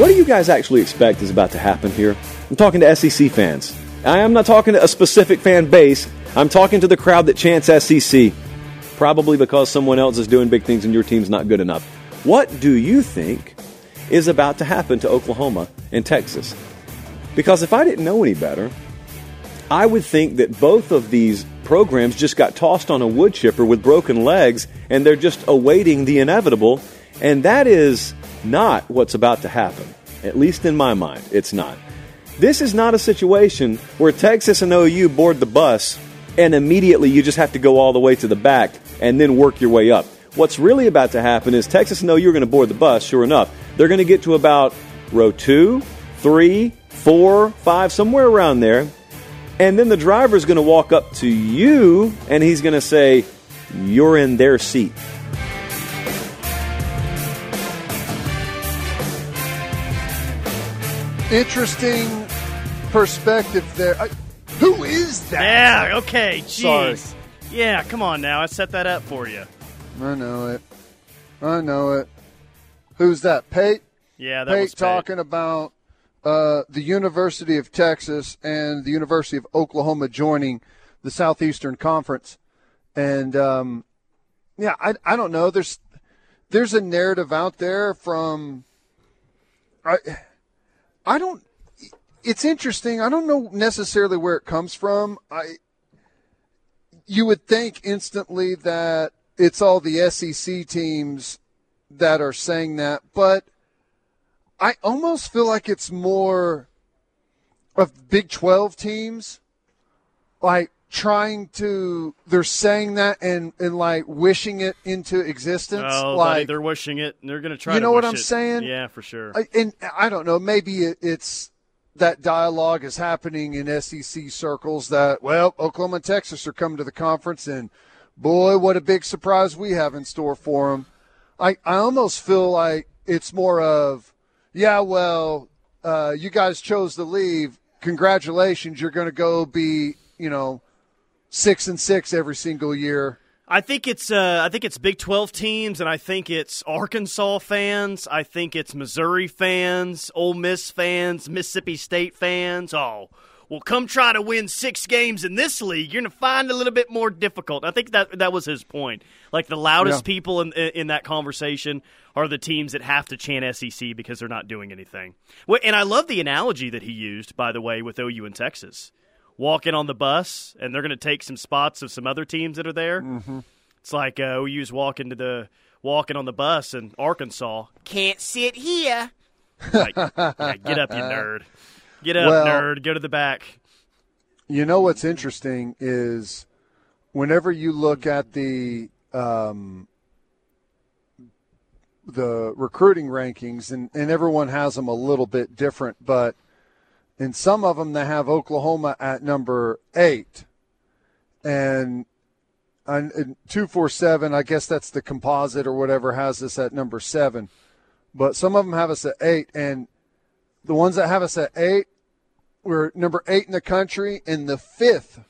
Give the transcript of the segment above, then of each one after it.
What do you guys actually expect is about to happen here? I'm talking to SEC fans. I am not talking to a specific fan base. I'm talking to the crowd that chants SEC, probably because someone else is doing big things and your team's not good enough. What do you think is about to happen to Oklahoma and Texas? Because if I didn't know any better, I would think that both of these programs just got tossed on a wood chipper with broken legs and they're just awaiting the inevitable. And that is not what's about to happen. At least in my mind, it's not. This is not a situation where Texas and OU board the bus and immediately you just have to go all the way to the back and then work your way up. What's really about to happen is Texas and OU are going to board the bus, sure enough. They're going to get to about row two, three, four, five, somewhere around there. And then the driver is going to walk up to you and he's going to say, You're in their seat. Interesting perspective there. I, who is that? Yeah, okay, jeez. Sorry. Yeah, come on now. I set that up for you. I know it. I know it. Who's that? Pate? Yeah, that Pate was Pate. talking about uh, the University of Texas and the University of Oklahoma joining the Southeastern Conference. And um, yeah, I, I don't know. There's there's a narrative out there from I I don't it's interesting. I don't know necessarily where it comes from. I you would think instantly that it's all the SEC teams that are saying that, but I almost feel like it's more of Big 12 teams like trying to they're saying that and and like wishing it into existence Oh, like they're wishing it. and They're going to try. You to know what I'm it. saying? Yeah, for sure. I- and I don't know. Maybe it- it's that dialogue is happening in SEC circles. That well, Oklahoma and Texas are coming to the conference, and boy, what a big surprise we have in store for them. I I almost feel like it's more of yeah, well, uh, you guys chose to leave. Congratulations, you're going to go be you know six and six every single year. I think it's uh, I think it's Big Twelve teams, and I think it's Arkansas fans. I think it's Missouri fans, Ole Miss fans, Mississippi State fans. Oh, well, come try to win six games in this league. You're going to find it a little bit more difficult. I think that that was his point. Like the loudest Yeah. people in in that conversation are the teams that have to chant SEC because they're not doing anything. And I love the analogy that he used, by the way, with OU and Texas walking on the bus, and they're going to take some spots of some other teams that are there. Mm-hmm. It's like uh, OU's walking to the walking on the bus in Arkansas. Can't sit here. Like, yeah, get up, you nerd. Get up, Well- nerd. Go to the back. You know what's interesting is whenever you look at the um, the recruiting rankings, and, and everyone has them a little bit different, but in some of them they have Oklahoma at number eight, and and, and two four seven. I guess that's the composite or whatever has us at number seven, but some of them have us at eight, and the ones that have us at eight we're number eight in the country and the fifth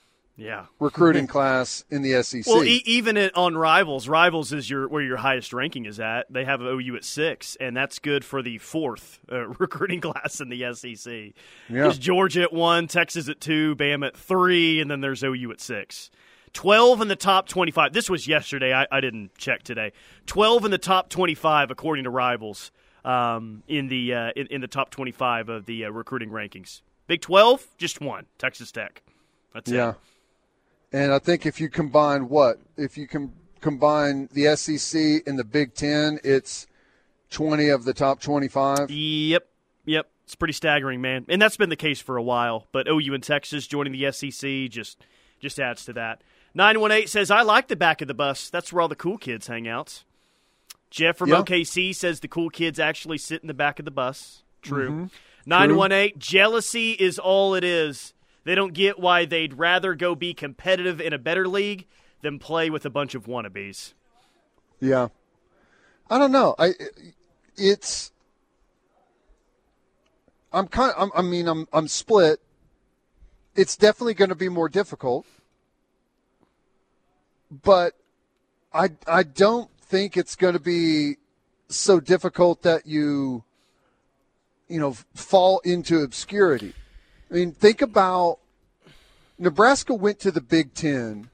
Yeah. recruiting class in the SEC. Well, e- even it, on Rivals, Rivals is your where your highest ranking is at. They have OU at six, and that's good for the fourth uh, recruiting class in the SEC. Yeah. There's Georgia at one, Texas at two, Bam at three, and then there's OU at six. Twelve in the top twenty-five. This was yesterday. I, I didn't check today. Twelve in the top twenty-five according to Rivals um, in the uh, in, in the top twenty-five of the uh, recruiting rankings. Big Twelve, just one, Texas Tech. That's yeah. it. And I think if you combine what? If you can combine the SEC and the Big Ten, it's 20 of the top 25. Yep, yep. It's pretty staggering, man, and that's been the case for a while. But OU and Texas joining the SEC just just adds to that. Nine one eight says I like the back of the bus. That's where all the cool kids hang out. Jeff from Yeah. OKC says the cool kids actually sit in the back of the bus. True. Mm-hmm. Nine one eight jealousy is all it is. They don't get why they'd rather go be competitive in a better league than play with a bunch of wannabes. Yeah. I don't know. I it's I'm kind I'm, I mean I'm I'm split. It's definitely going to be more difficult. But I I don't think it's going to be so difficult that you you know, fall into obscurity. I mean, think about Nebraska went to the Big Ten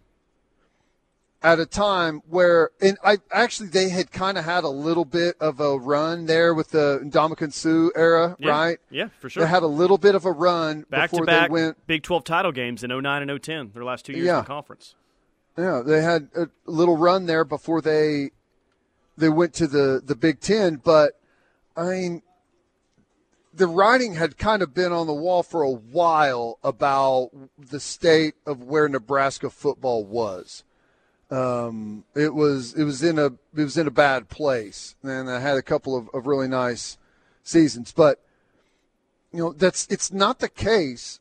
at a time where, and I actually they had kind of had a little bit of a run there with the Ndamukong Suh era, Yeah. right? Yeah, for sure. They had a little bit of a run back before to back they went. Big 12 title games in 09 and 010, their last two years Yeah. in the conference. Yeah, they had a little run there before they they went to the the Big Ten. But I mean, the writing had kind of been on the wall for a while about the state of where Nebraska football was. Um, it was it was in a it was in a bad place, and I had a couple of, of really nice seasons, but you know that's it's not the case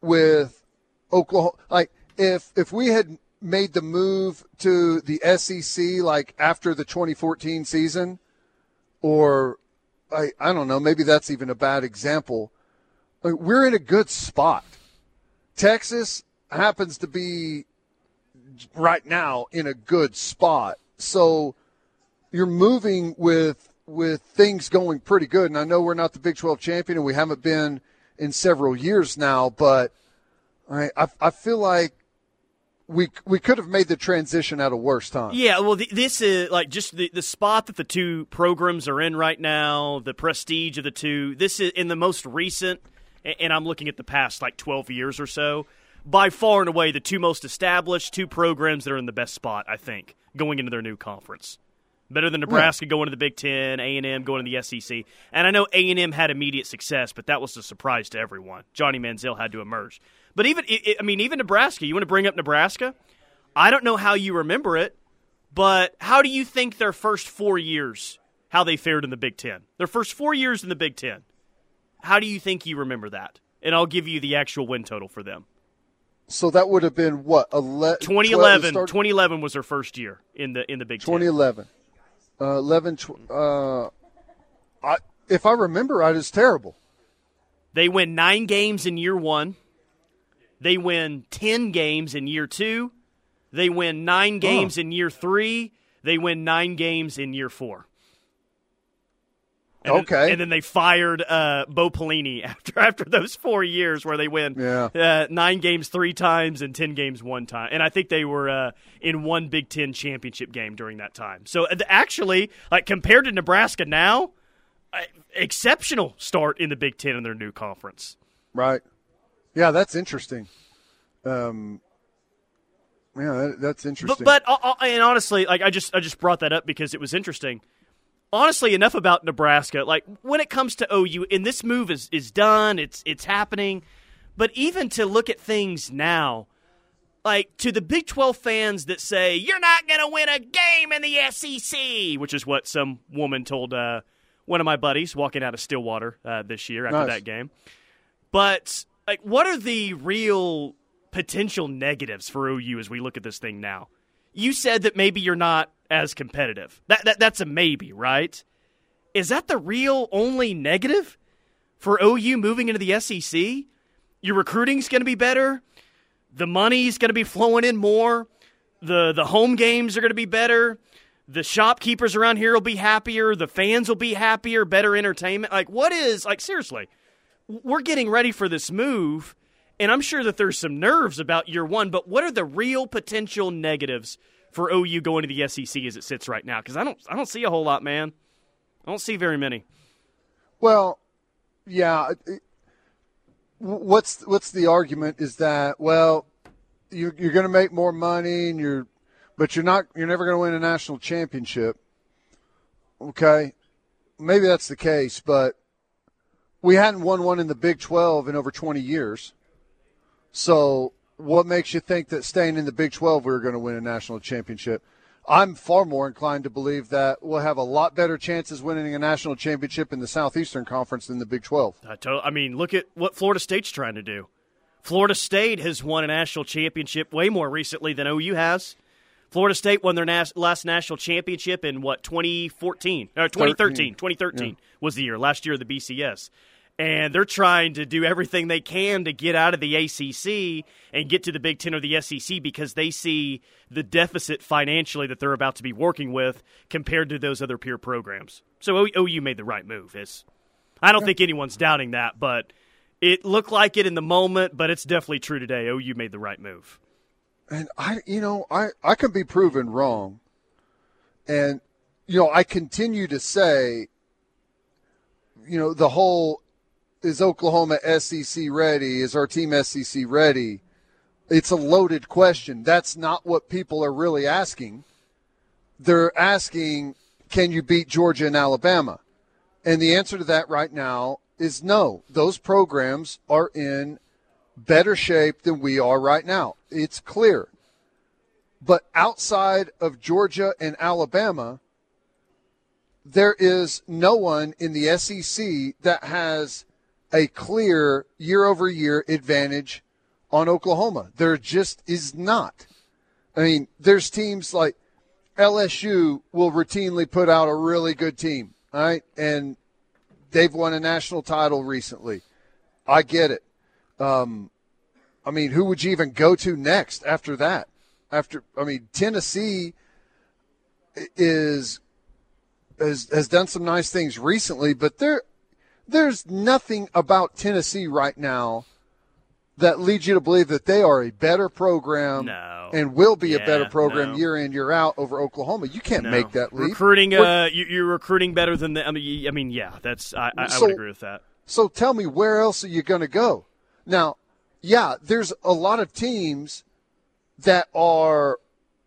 with Oklahoma. Like if if we had made the move to the SEC like after the 2014 season, or I I don't know, maybe that's even a bad example. We're in a good spot. Texas happens to be right now in a good spot, so you're moving with with things going pretty good. And I know we're not the Big 12 champion, and we haven't been in several years now, but I I, I feel like we we could have made the transition at a worse time. Yeah, well, th- this is like just the, the spot that the two programs are in right now, the prestige of the two. This is in the most recent, and I'm looking at the past like 12 years or so. By far and away, the two most established two programs that are in the best spot, I think, going into their new conference. Better than Nebraska going to the Big Ten, A and M going to the SEC, and I know A and M had immediate success, but that was a surprise to everyone. Johnny Manziel had to emerge, but even I mean, even Nebraska. You want to bring up Nebraska? I don't know how you remember it, but how do you think their first four years, how they fared in the Big Ten? Their first four years in the Big Ten. How do you think you remember that? And I'll give you the actual win total for them. So that would have been what? Ele- 2011, 12 2011 was their first year in the in the Big Ten. 2011. Uh, 11. Tw- uh, I, if I remember right, it's terrible. They win nine games in year one. They win 10 games in year two. They win nine games in year three. They win nine games in year four. And then- Okay. and then they fired uh, Bo Pelini after after those four years where they win Yeah. uh, nine games three times and ten games one time. And I think they were uh, in one Big Ten championship game during that time. So actually, like compared to Nebraska now, exceptional start in the Big Ten in their new conference. Right. Yeah, that's interesting. Um, yeah, that, that's interesting. but uh, uh, and honestly, like I just I just brought that up because it was interesting. Honestly, enough about Nebraska. Like when it comes to OU, and this move is is done. It's it's happening. But even to look at things now, like to the Big Twelve fans that say you're not going to win a game in the SEC, which is what some woman told uh, one of my buddies walking out of Stillwater uh, this year after Nice. that game. But like, what are the real potential negatives for OU as we look at this thing now? You said that maybe you're not as competitive. That, that that's a maybe, right? Is that the real only negative for OU moving into the SEC? Your recruiting's going to be better. The money's going to be flowing in more. The the home games are going to be better. The shopkeepers around here will be happier. The fans will be happier. Better entertainment. Like what is like seriously? We're getting ready for this move, and I'm sure that there's some nerves about year one, but what are the real potential negatives for OU going to the SEC as it sits right now? Because I don't, I don't see a whole lot, man. I don't see very many. Well, yeah. What's what's the argument? Is that well, you're, you're going to make more money, and you're, but you're not. You're never going to win a national championship. Okay, maybe that's the case, but we hadn't won one in the Big 12 in over 20 years. So, what makes you think that staying in the Big 12 we were going to win a national championship? I'm far more inclined to believe that we'll have a lot better chances winning a national championship in the Southeastern Conference than the Big 12. I, to- I mean, look at what Florida State's trying to do. Florida State has won a national championship way more recently than OU has. Florida State won their nas- last national championship in what 2014 or 2013. 2013 was the year last year of the BCS. And they're trying to do everything they can to get out of the ACC and get to the Big Ten or the SEC because they see the deficit financially that they're about to be working with compared to those other peer programs. So OU made the right move. It's, I don't think anyone's doubting that, but it looked like it in the moment, but it's definitely true today. OU made the right move. And I, you know, I, I can be proven wrong. And, you know, I continue to say, you know, the whole is Oklahoma SEC ready? Is our team SEC ready? It's a loaded question. That's not what people are really asking. They're asking, can you beat Georgia and Alabama? And the answer to that right now is no. Those programs are in better shape than we are right now. It's clear. But outside of Georgia and Alabama, there is no one in the SEC that has a clear year over year advantage on Oklahoma. There just is not. I mean, there's teams like LSU will routinely put out a really good team, all right? And they've won a national title recently. I get it. Um, I mean, who would you even go to next after that? After I mean, Tennessee is has has done some nice things recently, but there there's nothing about Tennessee right now that leads you to believe that they are a better program no. and will be yeah, a better program no. year in year out over Oklahoma. You can't no. make that leap. Recruiting, uh, you, are recruiting better than the. I mean, I mean, yeah, that's I, I, so, I would agree with that. So tell me, where else are you going to go? Now, yeah, there's a lot of teams that are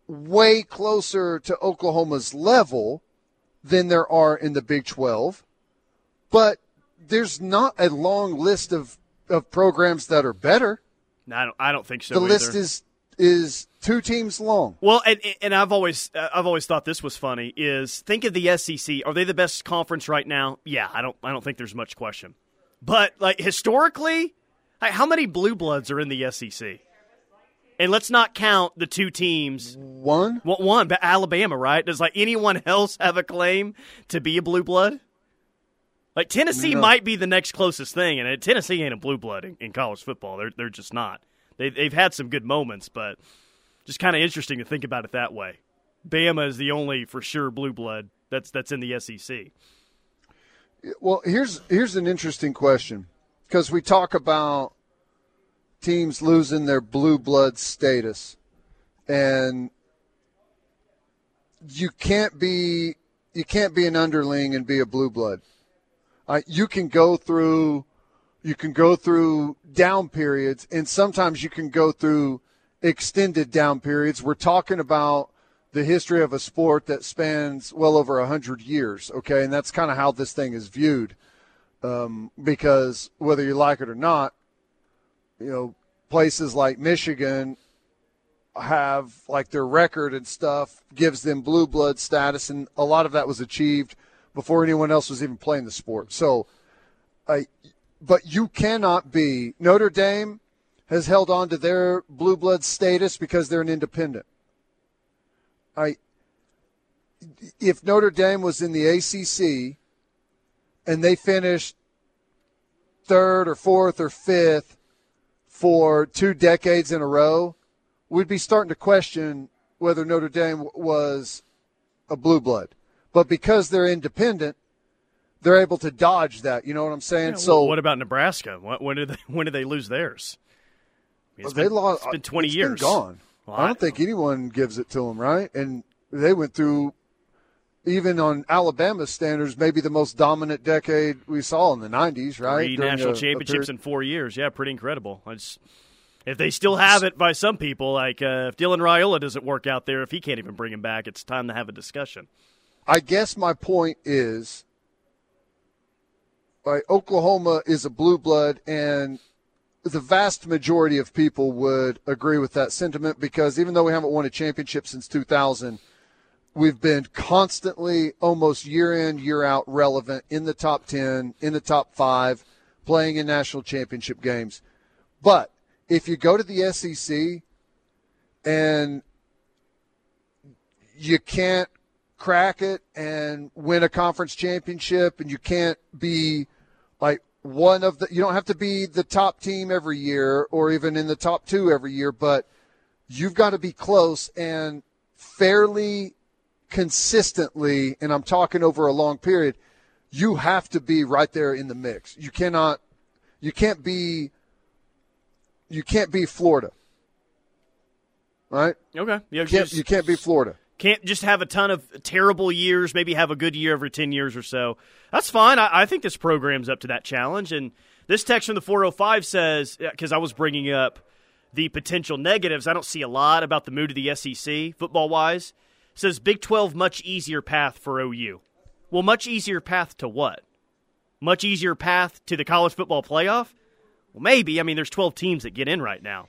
way closer to Oklahoma's level than there are in the Big 12, but there's not a long list of, of programs that are better. No, I don't. I don't think so. The either. list is is two teams long. Well, and, and I've always uh, I've always thought this was funny. Is think of the SEC. Are they the best conference right now? Yeah, I don't I don't think there's much question. But like historically, how many blue bloods are in the SEC? And let's not count the two teams. One, one, but Alabama, right? Does like anyone else have a claim to be a blue blood? Like Tennessee no. might be the next closest thing, and Tennessee ain't a blue blood in, in college football. They're they're just not. They they've had some good moments, but just kind of interesting to think about it that way. Bama is the only for sure blue blood that's that's in the SEC. Well, here's here's an interesting question because we talk about teams losing their blue blood status, and you can't be you can't be an underling and be a blue blood. Uh, you can go through you can go through down periods, and sometimes you can go through extended down periods. We're talking about the history of a sport that spans well over a hundred years. Okay, and that's kind of how this thing is viewed. Um, because whether you like it or not, you know, places like Michigan have like their record and stuff gives them blue blood status, and a lot of that was achieved before anyone else was even playing the sport. So, I, but you cannot be Notre Dame has held on to their blue blood status because they're an independent. I, if Notre Dame was in the ACC and they finished third or fourth or fifth for two decades in a row, we'd be starting to question whether Notre Dame was a blue blood. But because they're independent, they're able to dodge that. You know what I'm saying? Yeah, so what about Nebraska? When did they when did they lose theirs? It's been, they lost. It's been uh, 20 it's years. Been gone. Well, I don't think anyone gives it to them, right? And they went through, even on Alabama standards, maybe the most dominant decade we saw in the 90s, right? Three national a, championships a in four years. Yeah, pretty incredible. It's, if they still have it by some people, like uh, if Dylan Raiola doesn't work out there, if he can't even bring him back, it's time to have a discussion. I guess my point is, like Oklahoma is a blue blood, and the vast majority of people would agree with that sentiment because even though we haven't won a championship since 2000, we've been constantly, almost year in, year out, relevant in the top 10, in the top five, playing in national championship games. But if you go to the SEC and you can't crack it and win a conference championship and you can't be like one of the you don't have to be the top team every year or even in the top 2 every year but you've got to be close and fairly consistently and I'm talking over a long period you have to be right there in the mix. You cannot, you can't be, you can't be Florida, right? Okay, yeah, you can't, you can't be Florida. Can't just have a ton of terrible years. Maybe have a good year every ten years or so. That's fine. I, I think this program's up to that challenge. And this text from the 405 says because I was bringing up the potential negatives. I don't see a lot about the mood of the SEC football wise. Says Big 12 much easier path for OU. Well, much easier path to what? Much easier path to the college football playoff? Well, maybe. I mean, there's 12 teams that get in right now.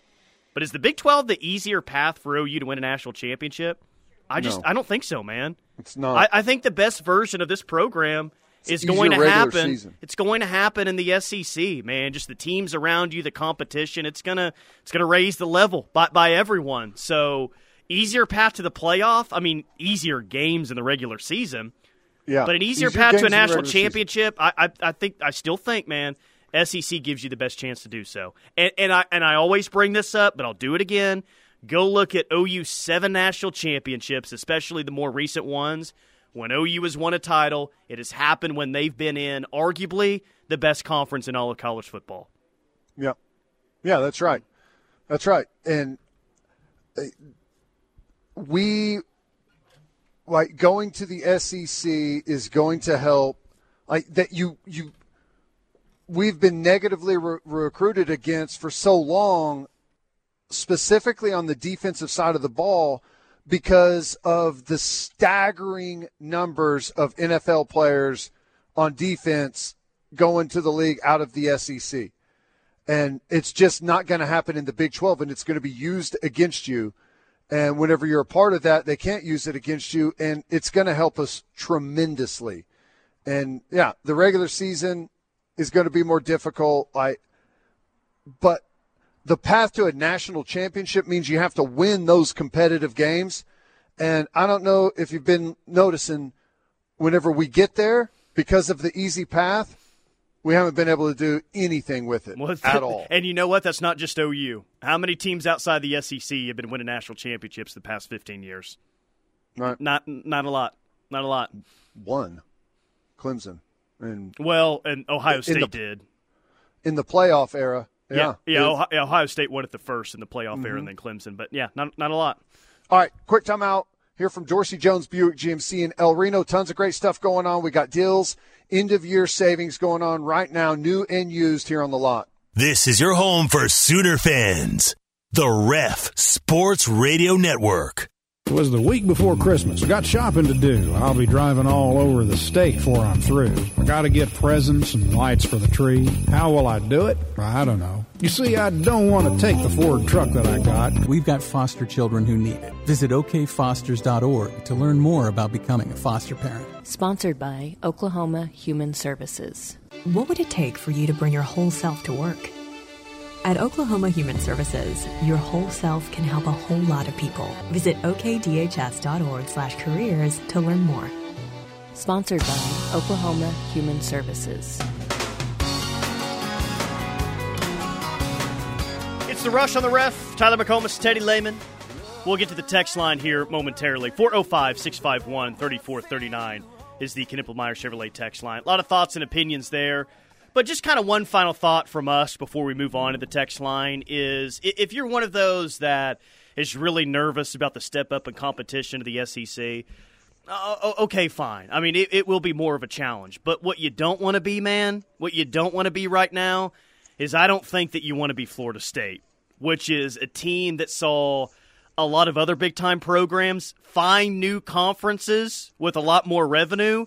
But is the Big 12 the easier path for OU to win a national championship? I just no. I don't think so, man. It's not. I, I think the best version of this program it's is going to happen. Season. It's going to happen in the SEC, man. Just the teams around you, the competition. It's gonna it's gonna raise the level by by everyone. So easier path to the playoff. I mean, easier games in the regular season. Yeah, but an easier, easier path to a national championship. I, I I think I still think, man, SEC gives you the best chance to do so. And and I and I always bring this up, but I'll do it again. Go look at OU seven national championships, especially the more recent ones. When OU has won a title, it has happened when they've been in arguably the best conference in all of college football. Yeah, yeah, that's right, that's right, and uh, we like going to the SEC is going to help. Like that, you you we've been negatively re- recruited against for so long, specifically on the defensive side of the ball because of the staggering numbers of NFL players on defense going to the league out of the SEC. And it's just not going to happen in the Big 12, and it's going to be used against you. And whenever you're a part of that, they can't use it against you, and it's going to help us tremendously. And yeah, the regular season is going to be more difficult. I, but the path to a national championship means you have to win those competitive games. And I don't know if you've been noticing whenever we get there, because of the easy path, we haven't been able to do anything with it well, at all. And you know what? That's not just OU. How many teams outside the SEC have been winning national championships the past 15 years? Right. Not not a lot. Not a lot. One. Clemson. And well, and Ohio State the, did. In the playoff era, yeah, yeah, yeah Ohio, State won it the first in the playoff mm-hmm. era, and then Clemson. But yeah, not not a lot. All right, quick timeout here from Dorsey Jones Buick GMC in El Reno. Tons of great stuff going on. We got deals, end of year savings going on right now, new and used here on the lot. This is your home for Sooner fans, the Ref Sports Radio Network. It was the week before Christmas. I got shopping to do. I'll be driving all over the state before I'm through. I got to get presents and lights for the tree. How will I do it? I don't know. You see, I don't want to take the Ford truck that I got. We've got foster children who need it. Visit okfosters.org to learn more about becoming a foster parent. Sponsored by Oklahoma Human Services. What would it take for you to bring your whole self to work? At Oklahoma Human Services, your whole self can help a whole lot of people. Visit okdhs.org/careers to learn more. Sponsored by Oklahoma Human Services. The rush on the ref. Tyler McComas, Teddy Lehman. We'll get to the text line here momentarily. 405 651 3439 is the Knippelmeyer Chevrolet text line. A lot of thoughts and opinions there. But just kind of one final thought from us before we move on to the text line is if you're one of those that is really nervous about the step up in competition to the SEC, uh, okay, fine. I mean, it, it will be more of a challenge. But what you don't want to be, man, what you don't want to be right now is I don't think that you want to be Florida State, which is a team that saw a lot of other big time programs find new conferences with a lot more revenue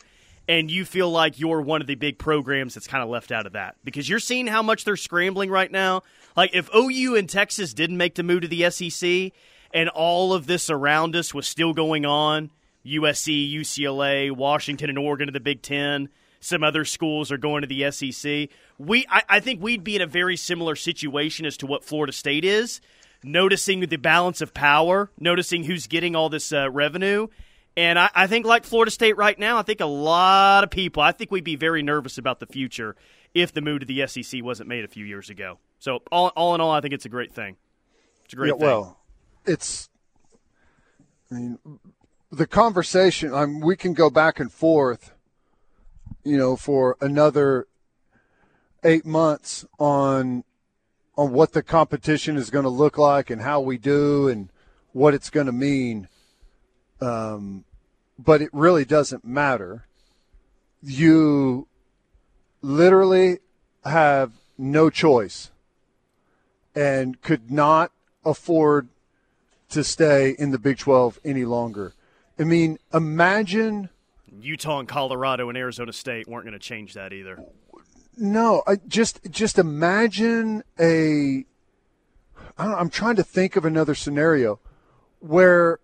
and you feel like you're one of the big programs that's kind of left out of that because you're seeing how much they're scrambling right now. Like if OU and Texas didn't make the move to the SEC and all of this around us was still going on, USC, UCLA, Washington, and Oregon to the Big Ten. Some other schools are going to the SEC. We, I, I think we'd be in a very similar situation as to what Florida State is, noticing the balance of power, noticing who's getting all this uh, revenue, and I, I, think, like Florida State right now, I think a lot of people, I think we'd be very nervous about the future if the move to the SEC wasn't made a few years ago. So, all, all in all, I think it's a great thing. It's a great yeah, thing. Well, it's, I mean, the conversation, I mean, we can go back and forth you know, for another eight months on on what the competition is going to look like and how we do and what it's going to mean. Um, but it really doesn't matter. You literally have no choice and could not afford to stay in the Big 12 any longer. I mean, imagine Utah and Colorado and Arizona State weren't going to change that either. No, I just just imagine a. I'm trying to think of another scenario where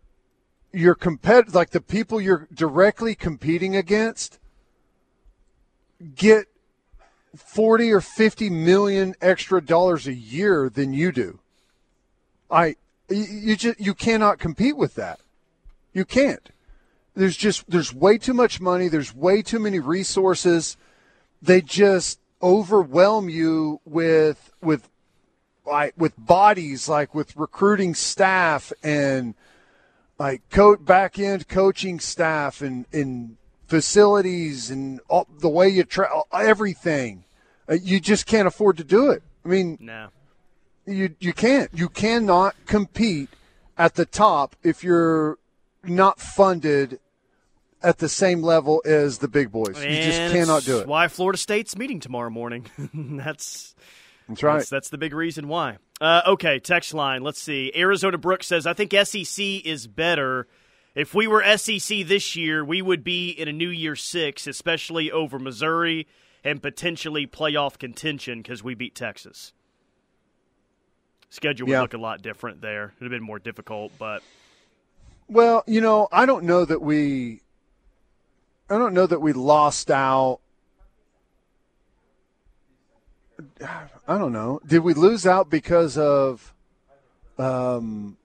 you're compet like the people you're directly competing against get 40 or 50 million extra dollars a year than you do. I you just you cannot compete with that. You can't. There's just there's way too much money, there's way too many resources. They just overwhelm you with with like with bodies like with recruiting staff and like coach back end coaching staff and in facilities and all, the way you tra- everything. Uh, you just can't afford to do it. I mean no. you you can't. You cannot compete at the top if you're not funded at the same level as the big boys. And you just cannot do it. Why Florida State's meeting tomorrow morning? that's that's right. That's, that's, the big reason why. Uh, okay, text line. Let's see. Arizona Brooks says, "I think SEC is better." If we were SEC this year, we would be in a New Year six, especially over Missouri and potentially playoff contention because we beat Texas. Schedule would Yeah. look a lot different there. It'd have been more difficult, but Well, you know, I don't know that we I don't know that we lost out I don't know. Did we lose out because of um,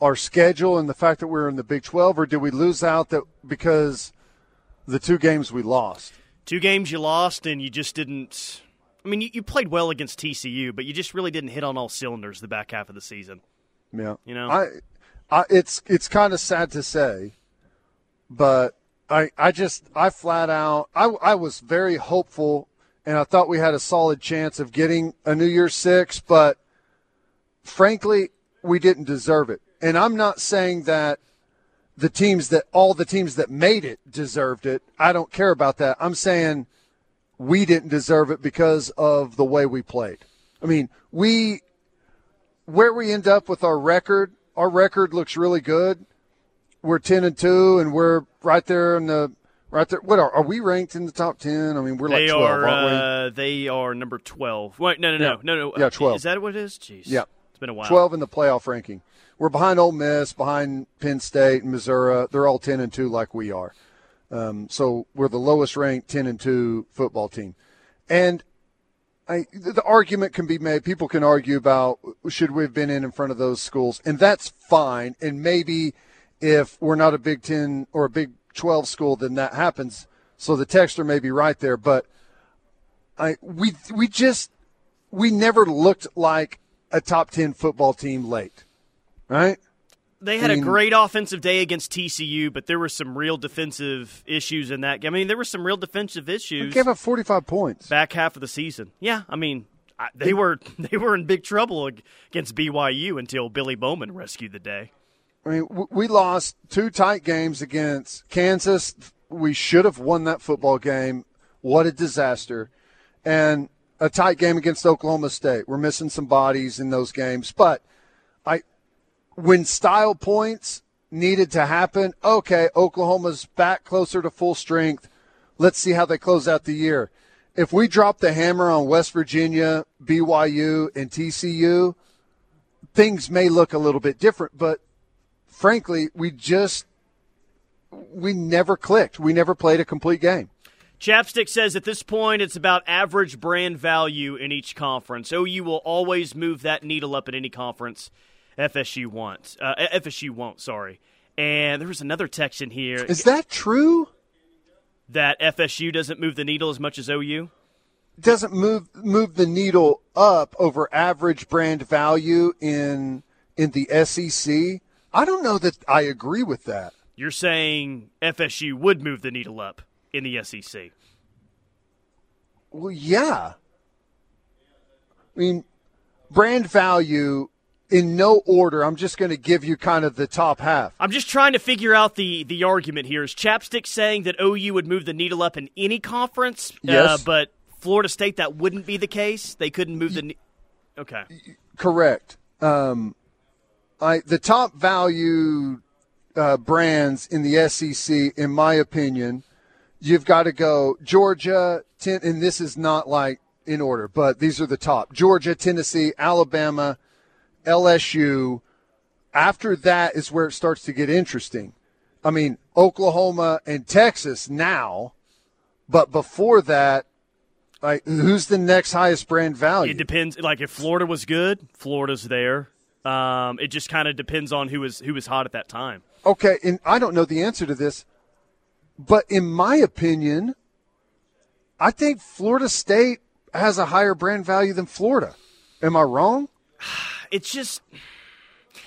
our schedule and the fact that we're in the Big 12 or did we lose out that because the two games we lost? two games you lost and you just didn't. I mean, you, you played well against TCU, but you just really didn't hit on all cylinders the back half of the season. Yeah. You know? I, I it's it's kind of sad to say, but I I just I flat out I I was very hopeful and I thought we had a solid chance of getting a New Year's Six, but frankly, we didn't deserve it. And I'm not saying that the teams that all the teams that made it deserved it. I don't care about that. I'm saying we didn't deserve it because of the way we played. I mean, we where we end up with our record, our record looks really good. We're ten and two, and we're right there in the right there. What are, are we ranked in the top ten? I mean, we're they like twelve, are aren't we? uh, they are number twelve. Wait, no, no, Yeah. no, no, no. Yeah, 12. Is that what it is? Jeez. Yeah. it's been a while. 12 in the playoff ranking. We're behind Ole Miss, behind Penn State and Missouri. They're all 10 and 2 like we are. Um, so we're the lowest ranked 10 and 2 football team. And I, the argument can be made. People can argue about should we have been in in front of those schools, and that's fine. And maybe if we're not a Big Ten or a Big 12 school, then that happens. So the texter may be right there, but I we we just we never looked like a top 10 football team late, right? They had I a mean- great offensive day against TCU, but there were some real defensive issues in that game. I mean, there were some real defensive issues gave up 45 points. back half of the season. Yeah, I mean, I, they were they were in big trouble against BYU until Billy Bowman rescued the day. I mean, we lost two tight games against Kansas. We should have won that football game. What a disaster. And a tight game against Oklahoma State. We're missing some bodies in those games. But I when style points needed to happen, okay, Oklahoma's back closer to full strength. Let's see how they close out the year. If we drop the hammer on West Virginia, BYU, and TCU, things may look a little bit different, but frankly, we just we never clicked. We never played a complete game. Chapstick says at this point it's about average brand value in each conference. OU will always move that needle up in any conference. FSU wants. Uh, FSU won't. Sorry. And there was another text in here Is that true? that FSU doesn't move the needle as much as OU. Doesn't move move the needle up over average brand value in in the SEC. I don't know that I agree with that. You're saying FSU would move the needle up in the SEC. Well, yeah. I mean, brand value in no order. I'm just going to give you kind of the top half. I'm just trying to figure out the the argument here. Is Chapstick saying that OU would move the needle up in any conference? Yes. Uh, but Florida State that wouldn't be the case. They couldn't move the. Ne- okay. Correct. Um, The top value uh, brands in the SEC, in my opinion, you've got to go Georgia. Ten, and this is not like in order, but these are the top: Georgia, Tennessee, Alabama, LSU. After that is where it starts to get interesting. I mean, Oklahoma and Texas now, but before that, like who's the next highest brand value? It depends. Like if Florida was good, Florida's there. Um, it just kind of depends on who was who was hot at that time. Okay, and I don't know the answer to this, but in my opinion, I think Florida State has a higher brand value than Florida. Am I wrong? It's just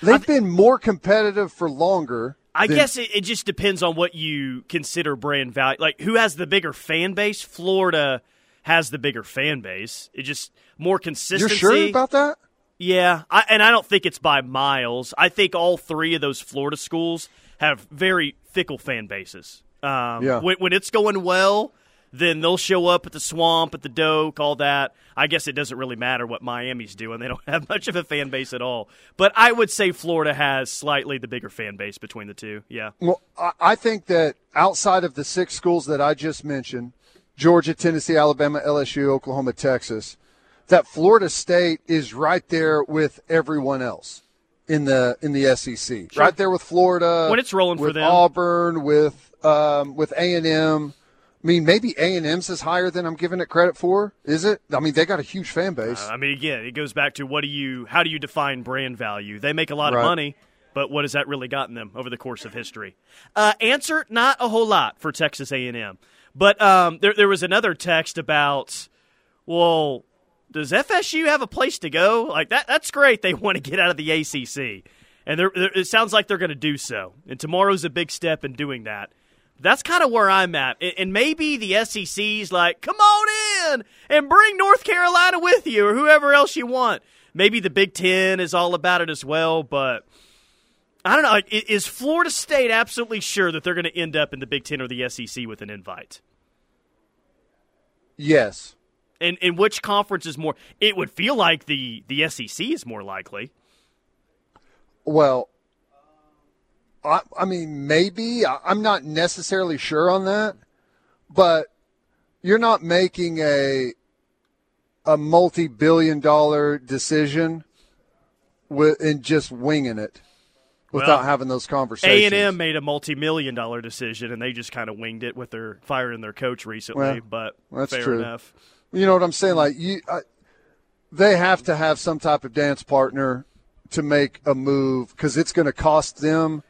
They've been more competitive for longer. I than- guess it, it just depends on what you consider brand value. Like who has the bigger fan base? Florida has the bigger fan base. It just more consistency. You're sure about that? Yeah, I, and I don't think it's by miles. I think all three of those Florida schools have very fickle fan bases. Um, Yeah. When, when it's going well, then they'll show up at the swamp, at the Doak, all that. I guess it doesn't really matter what Miami's doing. They don't have much of a fan base at all. But I would say Florida has slightly the bigger fan base between the two. Yeah. Well, I- I think that outside of the six schools that I just mentioned Georgia, Tennessee, Alabama, LSU, Oklahoma, Texas that Florida State is right there with everyone else in the in the SEC. Right there with Florida. When it's rolling for them. Auburn, with um, with A and M. I mean, maybe A and M's is higher than I'm giving it credit for. Is it? I mean, they got a huge fan base. I mean, again, it goes back to what do you, how do you define brand value? They make a lot Right. of money, but what has that really gotten them over the course of history? Uh, answer: Not a whole lot for Texas A and M. But um, there, there was another text about, well, does FSU have a place to go? Like that, that's great. They want to get out of the ACC, and they're, they're- it sounds like they're going to do so. And tomorrow's a big step in doing that. That's kind of where I'm at. And- maybe the SEC's like, come on in and bring North Carolina with you or whoever else you want. Maybe the Big Ten is all about it as well, but I don't know. Is Florida State absolutely sure that they're going to end up in the Big Ten or the SEC with an invite? yes. And, and which conference is more? It would feel like the, the SEC is more likely. Well, I, I mean, maybe I, I'm not necessarily sure on that, but you're not making a a multi-billion-dollar decision with and just winging it without Well, having those conversations. A and M made a multi-million dollar decision, and they just kind of winged it with their firing their coach recently. Well, but that's fair true. enough. You know what I'm saying? Like you, I, they have to have some type of dance partner to make a move because it's going to cost them.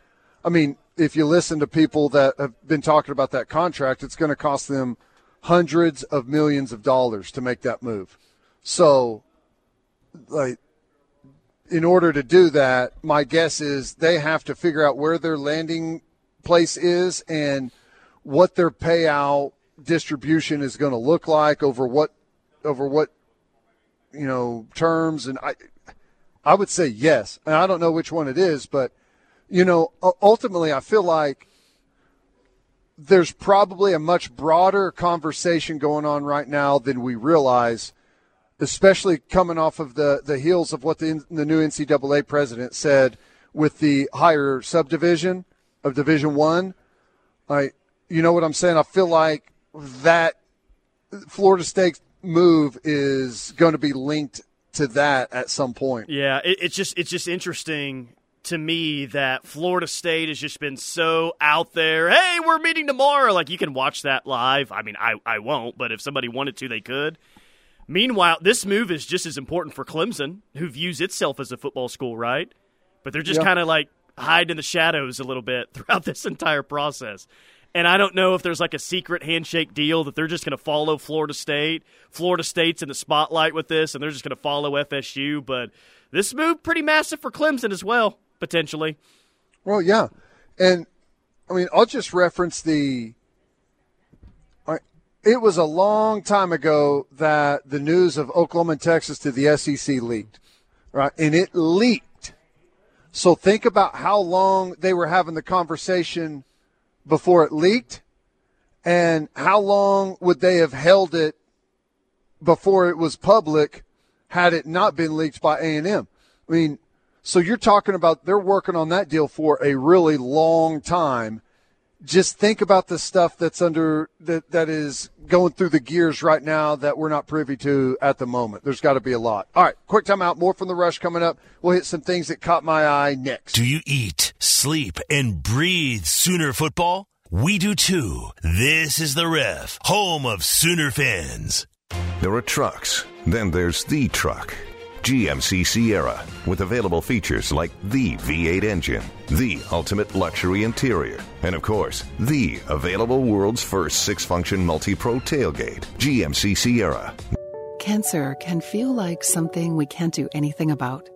I mean, if you listen to people that have been talking about that contract, it's going to cost them hundreds of millions of dollars to make that move. So, like, in order to do that, my guess is they have to figure out where their landing place is and what their payout distribution is going to look like over what over what you know terms and I I would say yes. And I don't know which one it is, but you know, ultimately I feel like there's probably a much broader conversation going on right now than we realize, especially coming off of the, the heels of what the, the new NCAA president said with the higher subdivision of Division One. I, you know what I'm saying? I feel like that Florida State move is going to be linked to that at some point. Yeah, it, it's just it's just interesting to me that Florida State has just been so out there. Hey, we're meeting tomorrow. Like you can watch that live. I mean, I I won't, but if somebody wanted to, they could. Meanwhile, this move is just as important for Clemson, who views itself as a football school, right? But they're just Yeah. kind of like hide in the shadows a little bit throughout this entire process. And I don't know if there's like a secret handshake deal that they're just going to follow Florida State. Florida State's in the spotlight with this, and they're just going to follow FSU. But this move pretty massive for Clemson as well, potentially. Well, yeah, and I mean, I'll just reference the. It was a long time ago that the news of Oklahoma and Texas to the SEC leaked, right? And it leaked. So think about how long they were having the conversation before it leaked, and how long would they have held it before it was public had it not been leaked by A&M. I mean, so you're talking about they're working on that deal for a really long time. Just think about the stuff that's under that that is going through the gears right now that we're not privy to at the moment. There's got to be a lot. All right, quick time out. More from the rush coming up. We'll hit some things that caught my eye next. Do you eat, sleep, and breathe Sooner football? We do too. This is the Ref, home of Sooner fans. There are trucks, then there's the truck. GMC Sierra, with available features like the V8 engine, the ultimate luxury interior, and of course, the available world's first six function multi pro tailgate. GMC Sierra. Cancer can feel like something we can't do anything about,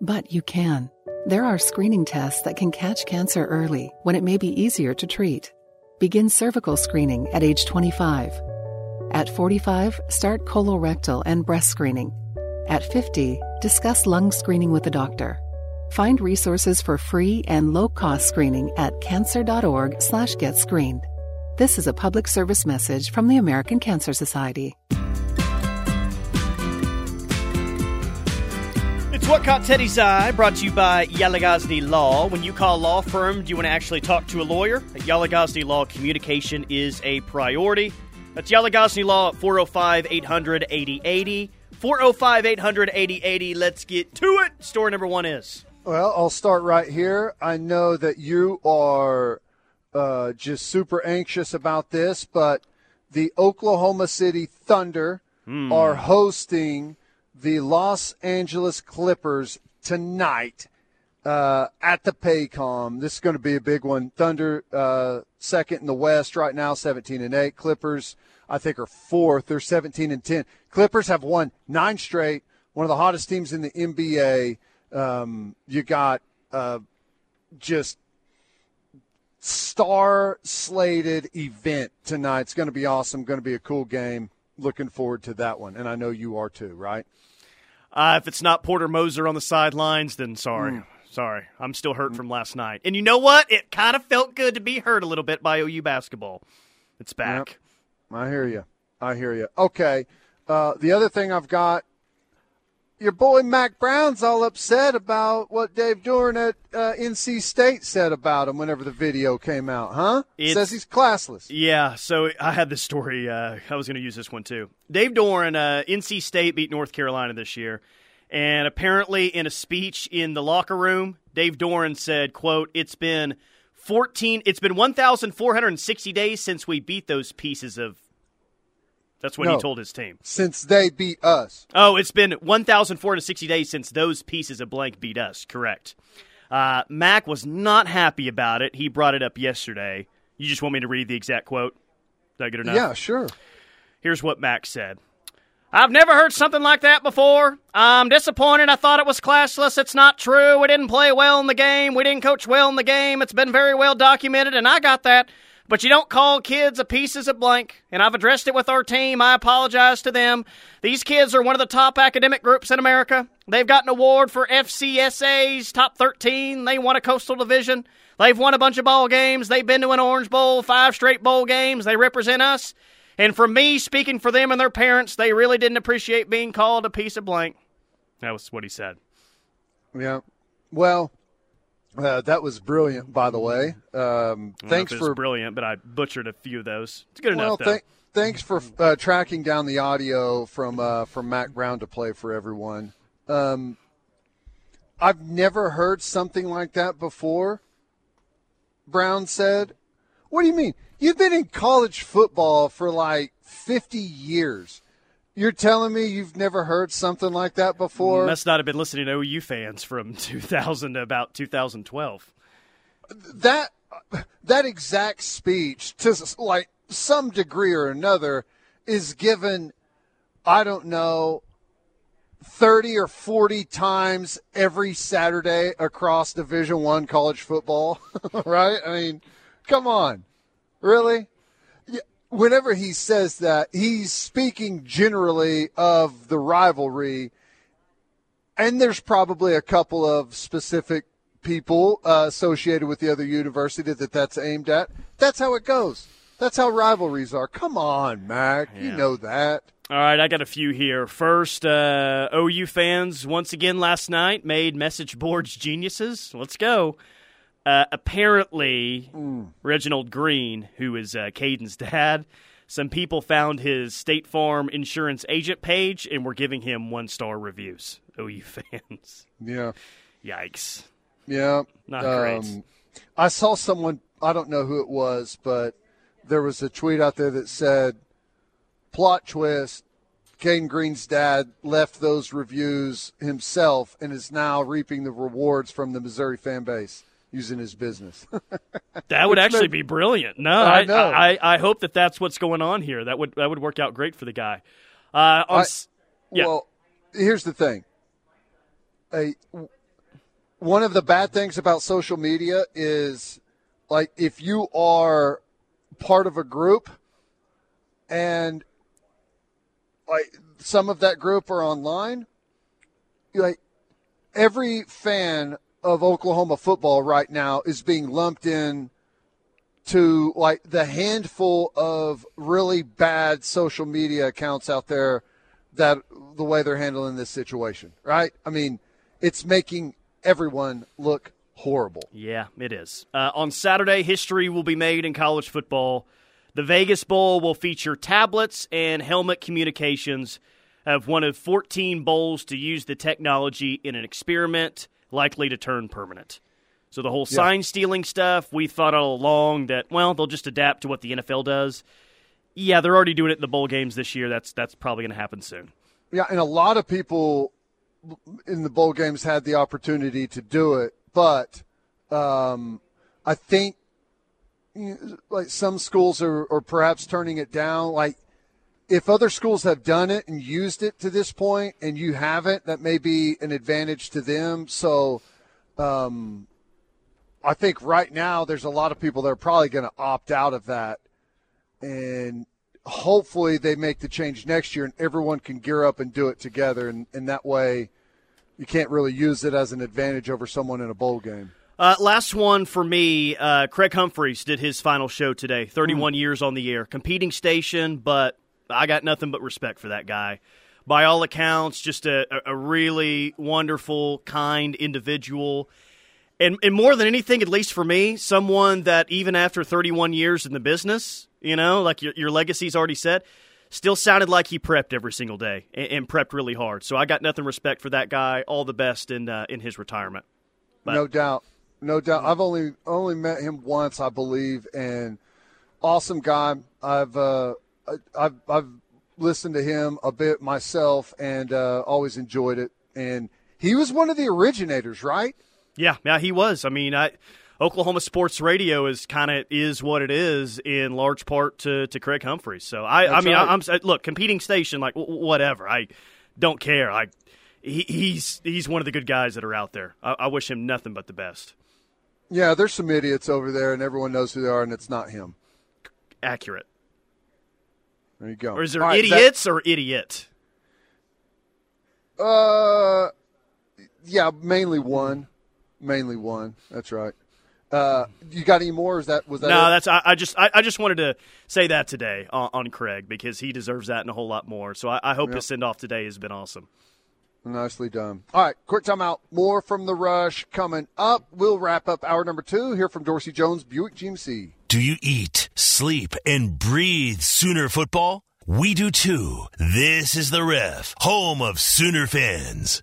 but you can. There are screening tests that can catch cancer early when it may be easier to treat. Begin cervical screening at age 25. At 45, start colorectal and breast screening. At 50, discuss lung screening with a doctor. Find resources for free and low-cost screening at cancer.org slash get screened. This is a public service message from the American Cancer Society. It's What Caught Teddy's Eye, brought to you by Yalagazni Law. When you call a law firm, do you want to actually talk to a lawyer? At Yalagazni Law, communication is a priority. That's Yalagazni Law at 405 800 8080. 405 800 8080. Let's get to it. Story number one is. Well, I'll start right here. I know that you are uh, just super anxious about this, but the Oklahoma City Thunder Hmm. are hosting the Los Angeles Clippers tonight uh, at the Paycom. This is going to be a big one. Thunder uh, second in the West right now, 17 and 8. Clippers, I think, are fourth. They're 17 and 10. Clippers have won nine straight. One of the hottest teams in the NBA. Um, you got uh, just star slated event tonight. It's going to be awesome. Going to be a cool game. Looking forward to that one, and I know you are too, right? Uh, if it's not Porter Moser on the sidelines, then sorry. Sorry. I'm still hurt from last night. And you know what? It kind of felt good to be hurt a little bit by OU basketball. It's back. I hear you. I hear you. Okay. Uh, the other thing I've got, your boy Mack Brown's all upset about what Dave Doeren at uh, NC State said about him whenever the video came out, huh? It's- Says he's classless. Yeah, so I had this story. Uh, I was going to use this one too. Dave Doeren, uh, NC State beat North Carolina this year, and apparently in a speech in the locker room, Dave Doeren said, "quote It's been fourteen. It's been one thousand four hundred and sixty days since we beat those pieces of." That's what No. he told his team. Since they beat us. Oh, it's been 1,460 days since those pieces of blank beat us. Correct. Uh, Mack was not happy about it. He brought it up yesterday. You just want me to read the exact quote? Is that good enough? Yeah, sure. Here's what Mack said. I've never heard something like that before. I'm disappointed. I thought it was classless. It's not true. We didn't play well in the game. We didn't coach well in the game. It's been very well documented, and I got that. But you don't call kids a pieces of blank, and I've addressed it with our team. I apologize to them. These kids are one of the top academic groups in America. They've got an award for FCSA's top 13. They won a coastal division. They've won a bunch of ball games. They've been to an Orange Bowl, five straight bowl games. They represent us. And for me, speaking for them and their parents, they really didn't appreciate being called a piece of blank. That was what he said. Yeah. Well, uh, that was brilliant, by the way. Um, I don't know thanks if it was for brilliant, but I butchered a few of those. It's good well, enough though. thank- thanks for uh, tracking down the audio from uh, from Mack Brown to play for everyone. Um, I've never heard something like that before. Brown said, "What do you mean? You've been in college football for like 50 years. You're telling me you've never heard something like that before?" Must not have been listening to OU fans from 2000 to about 2012. that that exact speech to like some degree or another is given i don't know 30 or 40 times every saturday across division 1 college football right i mean come on really whenever he says that, he's speaking generally of the rivalry, and there's probably a couple of specific people uh, associated with the other university that that's aimed at. That's how it goes. That's how rivalries are. Come on, Mack. You know that. All right, I got a few here. First, uh, OU fans once again last night made message boards geniuses. Let's go. Uh, apparently, Reginald Green, who is uh, Caden's dad, some people found his State Farm insurance agent page and were giving him one star reviews. OU fans. Yeah. Yikes. Yeah. Not great. Um, I saw someone, I don't know who it was, but there was a tweet out there that said, plot twist, Caden Green's dad left those reviews himself and is now reaping the rewards from the Missouri fan base using his business. That would actually be brilliant. No, I I, know. I, I hope that that's what's going on here. That would that would work out great for the guy. Uh, on yeah. Well, here's the thing. A, one of the bad things about social media is like if you are part of a group and like some of that group are online, like every fan of Oklahoma football right now is being lumped in to like the handful of really bad social media accounts out there that the way they're handling this situation, right? I mean, it's making everyone look horrible. Yeah, it is. Uh, on Saturday, history will be made in college football. The Vegas Bowl will feature tablets and helmet communications of one of 14 bowls to use the technology in an experiment likely to turn permanent. So the whole Yeah. sign stealing stuff, we thought all along that well, they'll just adapt to what the NFL does. Yeah, they're already doing it in the bowl games this year. That's that's probably going to happen soon. Yeah, and a lot of people in the bowl games had the opportunity to do it, but um, I think you know, like some schools are, are perhaps turning it down. Like if other schools have done it and used it to this point, and you haven't, that may be an advantage to them. So. Um, I think right now there's a lot of people that are probably going to opt out of that, and hopefully they make the change next year, and everyone can gear up and do it together, and, and that way you can't really use it as an advantage over someone in a bowl game. Uh, last one for me. Uh, Craig Humphreys did his final show today. 31 years on the air, competing station, but I got nothing but respect for that guy. By all accounts, just a, a- really wonderful, kind individual. And, and more than anything, at least for me, someone that even after 31 years in the business, you know, like your, your legacy's already set, still sounded like he prepped every single day and, and prepped really hard. So I got nothing respect for that guy. All the best in uh, in his retirement. But- no doubt, no doubt. I've only only met him once, I believe, and awesome guy. I've uh, I've I've listened to him a bit myself, and uh, always enjoyed it. And he was one of the originators, right? Yeah, yeah, he was. I mean, I, Oklahoma sports radio is kind of is what it is in large part to, to Craig Humphreys. So I, I mean, right. I, am look competing station like w- whatever. I don't care. I he, he's he's one of the good guys that are out there. I, I wish him nothing but the best. Yeah, there's some idiots over there, and everyone knows who they are, and it's not him. Accurate. There you go. Or is there All right, that- idiots or idiot? Uh, yeah, mainly one, mainly one. That's right. Uh, you got any more? Is that was that? no, it? that's I, I just I, I just wanted to say that today on, on Craig because he deserves that and a whole lot more. So I, I hope Yep. his send off today has been awesome. Nicely done. All right, quick timeout. More from the rush coming up. We'll wrap up hour number two. here from Dorsey Jones, Buick GMC. Do you eat, sleep, and breathe Sooner football? We do too. This is the Ref, home of Sooner fans.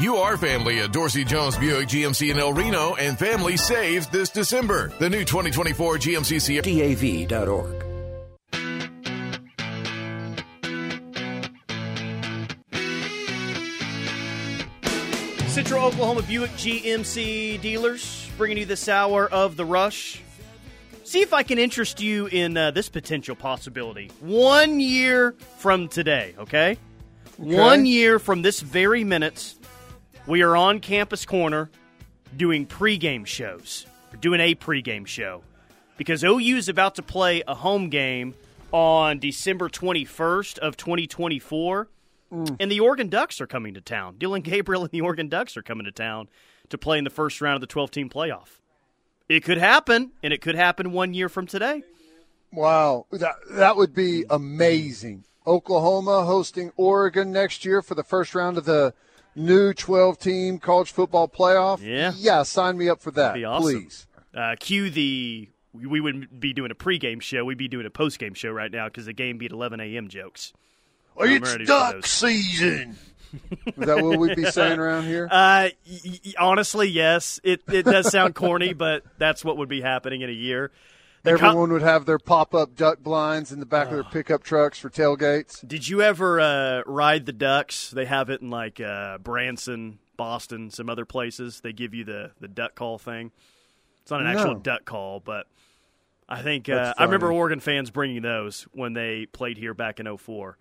You are family at Dorsey Jones Buick GMC in El Reno and family saved this December. The new 2024 GMC Sierra. DAV.org. Central Oklahoma Buick GMC dealers bringing you this hour of the rush. See if I can interest you in uh, this potential possibility. One year from today, okay? okay? One year from this very minute, we are on Campus Corner doing pregame shows. We're doing a pregame show because OU is about to play a home game on December 21st of 2024. Mm. And the Oregon Ducks are coming to town. Dillon Gabriel and the Oregon Ducks are coming to town to play in the first round of the 12 team playoff. It could happen, and it could happen one year from today. Wow, that that would be amazing. Oklahoma hosting Oregon next year for the first round of the new 12 team college football playoff. Yeah. Yeah, sign me up for that, Be awesome. please. Uh, cue the. We wouldn't be doing a pregame show. We'd be doing a postgame show right now because the game beat 11 a.m. jokes. I'm it's duck season. Is that what we'd be saying around here? Uh, y- honestly, yes. It it does sound corny, but that's what would be happening in a year. Everyone would have their pop up duck blinds in the back of their pickup trucks for tailgates. Did you ever uh, ride the ducks? They have it in like uh, Branson, Boston, some other places. They give you the the duck call thing. It's not an actual duck call, but I think uh, I remember. Oregon fans bringing those when they played here back in 04.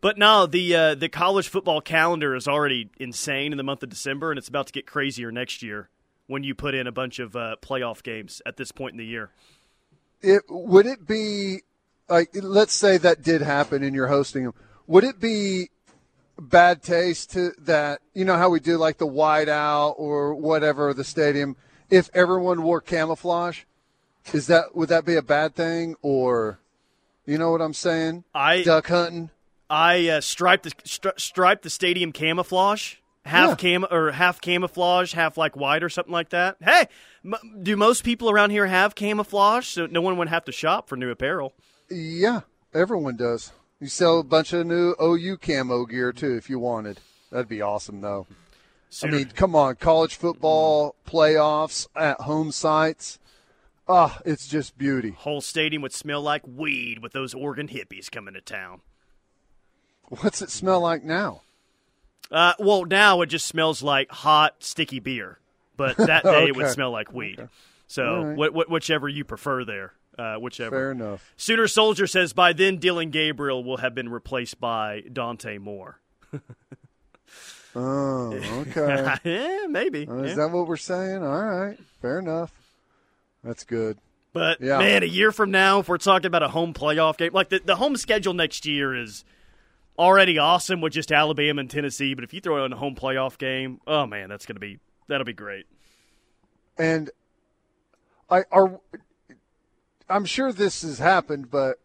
But no, the uh, the college football calendar is already insane in the month of December, and it's about to get crazier next year when you put in a bunch of uh, playoff games at this point in the year. It would it be like let's say that did happen and you're hosting them. Would it be bad taste to that? You know how we do like the wide out or whatever the stadium. If everyone wore camouflage, is that would that be a bad thing or? You know what I'm saying? I duck hunting. I uh, striped the stri- striped the stadium camouflage, half cam or half camouflage, half like white or something like that. Hey, m- do most people around here have camouflage so no one would have to shop for new apparel? Yeah, everyone does. You sell a bunch of new OU camo gear too if you wanted. That'd be awesome though. I mean, come on, college football playoffs at home sites. Ah, it's just beauty. Whole stadium would smell like weed with those Oregon hippies coming to town. What's it smell like now? Uh, well, now it just smells like hot, sticky beer. But that day it would smell like weed. So, All right. wh- wh- whichever you prefer there, uh, whichever. Fair enough. Sooner Soldier says by then Dillon Gabriel will have been replaced by Dante Moore. Oh, okay. yeah, maybe. Oh, is yeah. that what we're saying? All right, fair enough. That's good. But Yeah. man, a year from now, if we're talking about a home playoff game, like the, the home schedule next year is already awesome with just Alabama and Tennessee. But if you throw in a home playoff game, oh man, that's gonna be that'll be great. And I are I'm sure this has happened, but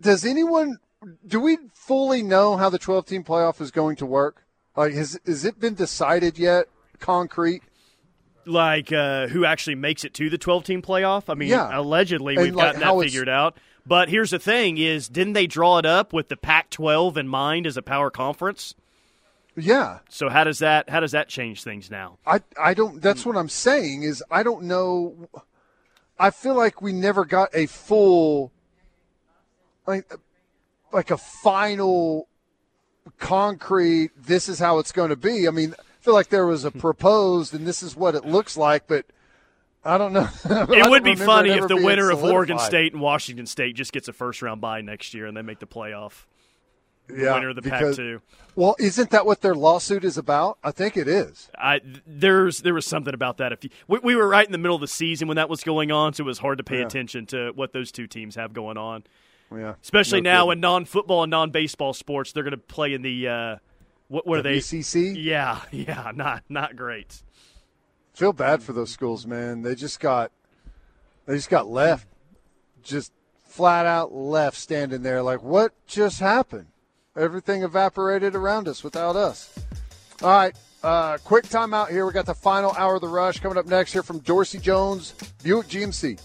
does anyone do we fully know how the 12 team playoff is going to work? Like has has it been decided yet? Concrete? Like uh, who actually makes it to the twelve team playoff? I mean, Yeah. allegedly And, we've like, gotten that figured out. But here's the thing: is didn't they draw it up with the Pac-12 in mind as a power conference? Yeah. So how does that how does that change things now? I I don't that's what I'm saying is I don't know I feel like we never got a full like like a final concrete this is how it's going to be. I mean, feel like there was a proposed and this is what it looks like, but I don't know. It would be funny if the winner of Oregon State and Washington State just gets a first round bye next year and they make the playoff. The yeah, winner of the because- Pac-2. Well, isn't that what their lawsuit is about? I think it is. I there's there was something about that. If you, we, we were right in the middle of the season when that was going on, so it was hard to pay Yeah. attention to what those two teams have going on. Yeah, Especially No now kidding. in non-football and non-baseball sports, they're going to play in the uh, what, were they? WCC? Yeah, yeah, not not great. feel bad for those schools, man. They just got they just got left, just flat out left, standing there like, what just happened? Everything evaporated around us without us. All right, uh, quick timeout here. We got the final hour of the rush coming up next here from Dorsey Jones Buick GMC.